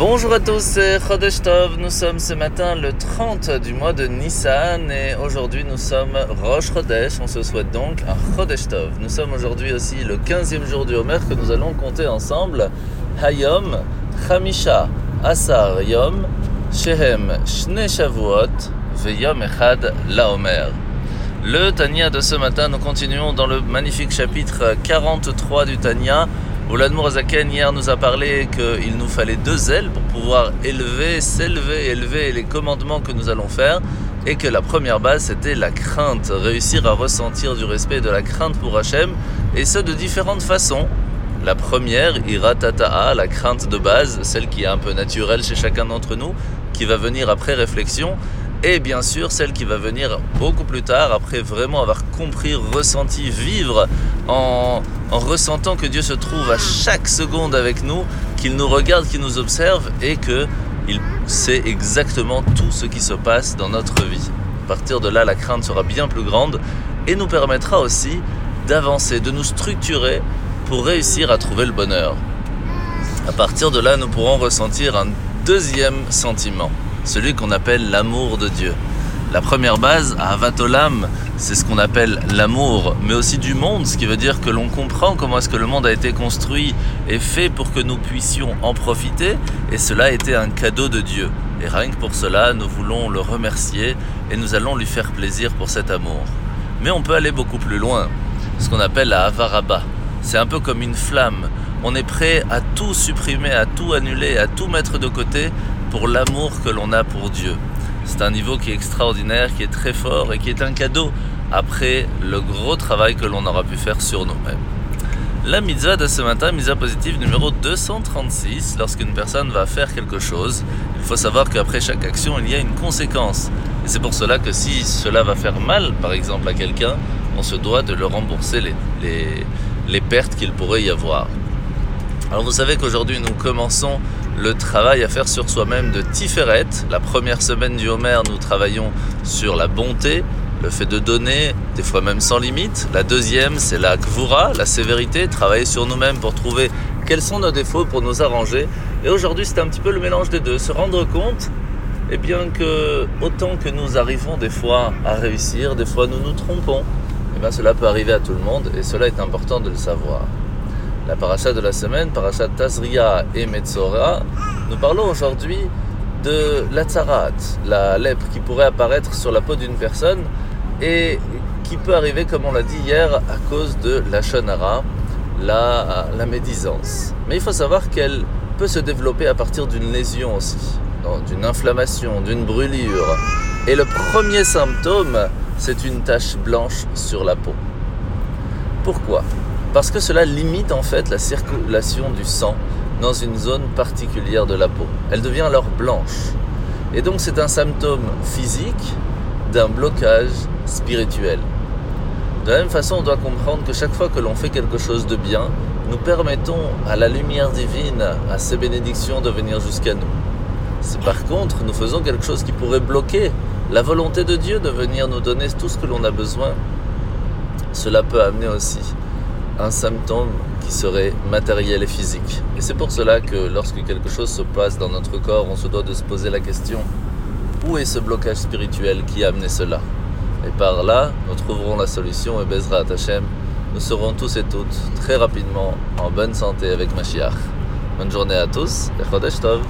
Bonjour à tous, c'est Chodesh Tov. Nous sommes ce matin le 30 du mois de Nissan et aujourd'hui nous sommes Rosh Chodesh. On se souhaite donc un Chodesh Tov. Nous sommes aujourd'hui aussi le 15e jour du Homer que nous allons compter ensemble. Hayom, Chamisha, Asar Yom, Shehem, Shne Shavuot, Veyom Echad Laomer. Le Tanya de ce matin, nous continuons dans le magnifique chapitre 43 du Tanya où Azaken hier nous a parlé qu'il nous fallait deux ailes pour pouvoir élever, s'élever, élever les commandements que nous allons faire et que la première base c'était la crainte, réussir à ressentir du respect et de la crainte pour Hachem et ce de différentes façons. La première, iratata'a, la crainte de base, celle qui est un peu naturelle chez chacun d'entre nous, qui va venir après réflexion, et bien sûr celle qui va venir beaucoup plus tard, après vraiment avoir compris, ressenti, vivre en, ressentant que Dieu se trouve à chaque seconde avec nous, qu'il nous regarde, qu'il nous observe et que il sait exactement tout ce qui se passe dans notre vie. À partir de là, la crainte sera bien plus grande et nous permettra aussi d'avancer, de nous structurer pour réussir à trouver le bonheur. À partir de là, nous pourrons ressentir un deuxième sentiment celui qu'on appelle l'amour de Dieu. La première base, à Avatolam, c'est ce qu'on appelle l'amour, mais aussi du monde, ce qui veut dire que l'on comprend comment est-ce que le monde a été construit et fait pour que nous puissions en profiter, et cela a été un cadeau de Dieu. Et rien que pour cela, nous voulons le remercier et nous allons lui faire plaisir pour cet amour. Mais on peut aller beaucoup plus loin, ce qu'on appelle la Avaraba. C'est un peu comme une flamme. On est prêt à tout supprimer, à tout annuler, à tout mettre de côté pour l'amour que l'on a pour Dieu. C'est un niveau qui est extraordinaire, qui est très fort et qui est un cadeau après le gros travail que l'on aura pu faire sur nous-mêmes. La mitzvah de ce matin, mitzvah positive numéro 236, lorsqu'une personne va faire quelque chose, il faut savoir qu'après chaque action, il y a une conséquence. Et c'est pour cela que si cela va faire mal, par exemple, à quelqu'un, on se doit de le rembourser les, les, les pertes qu'il pourrait y avoir. Alors vous savez qu'aujourd'hui nous commençons le travail à faire sur soi-même de Tiferet. La première semaine du Homer, nous travaillons sur la bonté, le fait de donner, des fois même sans limite. La deuxième, c'est la Kvura, la sévérité, travailler sur nous-mêmes pour trouver quels sont nos défauts pour nous arranger. Et aujourd'hui, c'est un petit peu le mélange des deux, se rendre compte eh bien que autant que nous arrivons des fois à réussir, des fois nous nous trompons. Eh cela peut arriver à tout le monde et cela est important de le savoir la paracha de la semaine, paracha Tazria et Metzora, nous parlons aujourd'hui de la tzarat, la lèpre qui pourrait apparaître sur la peau d'une personne et qui peut arriver, comme on l'a dit hier, à cause de la shonara, la, la médisance. Mais il faut savoir qu'elle peut se développer à partir d'une lésion aussi, d'une inflammation, d'une brûlure. Et le premier symptôme, c'est une tache blanche sur la peau. Pourquoi? Parce que cela limite en fait la circulation du sang dans une zone particulière de la peau. Elle devient alors blanche. Et donc c'est un symptôme physique d'un blocage spirituel. De la même façon, on doit comprendre que chaque fois que l'on fait quelque chose de bien, nous permettons à la lumière divine, à ses bénédictions de venir jusqu'à nous. Si par contre nous faisons quelque chose qui pourrait bloquer la volonté de Dieu de venir nous donner tout ce que l'on a besoin, cela peut amener aussi un symptôme qui serait matériel et physique. Et c'est pour cela que lorsque quelque chose se passe dans notre corps, on se doit de se poser la question, où est ce blocage spirituel qui a amené cela? Et par là, nous trouverons la solution et Bezra Hashem, nous serons tous et toutes très rapidement en bonne santé avec Mashiach. Bonne journée à tous et Chodesh Tov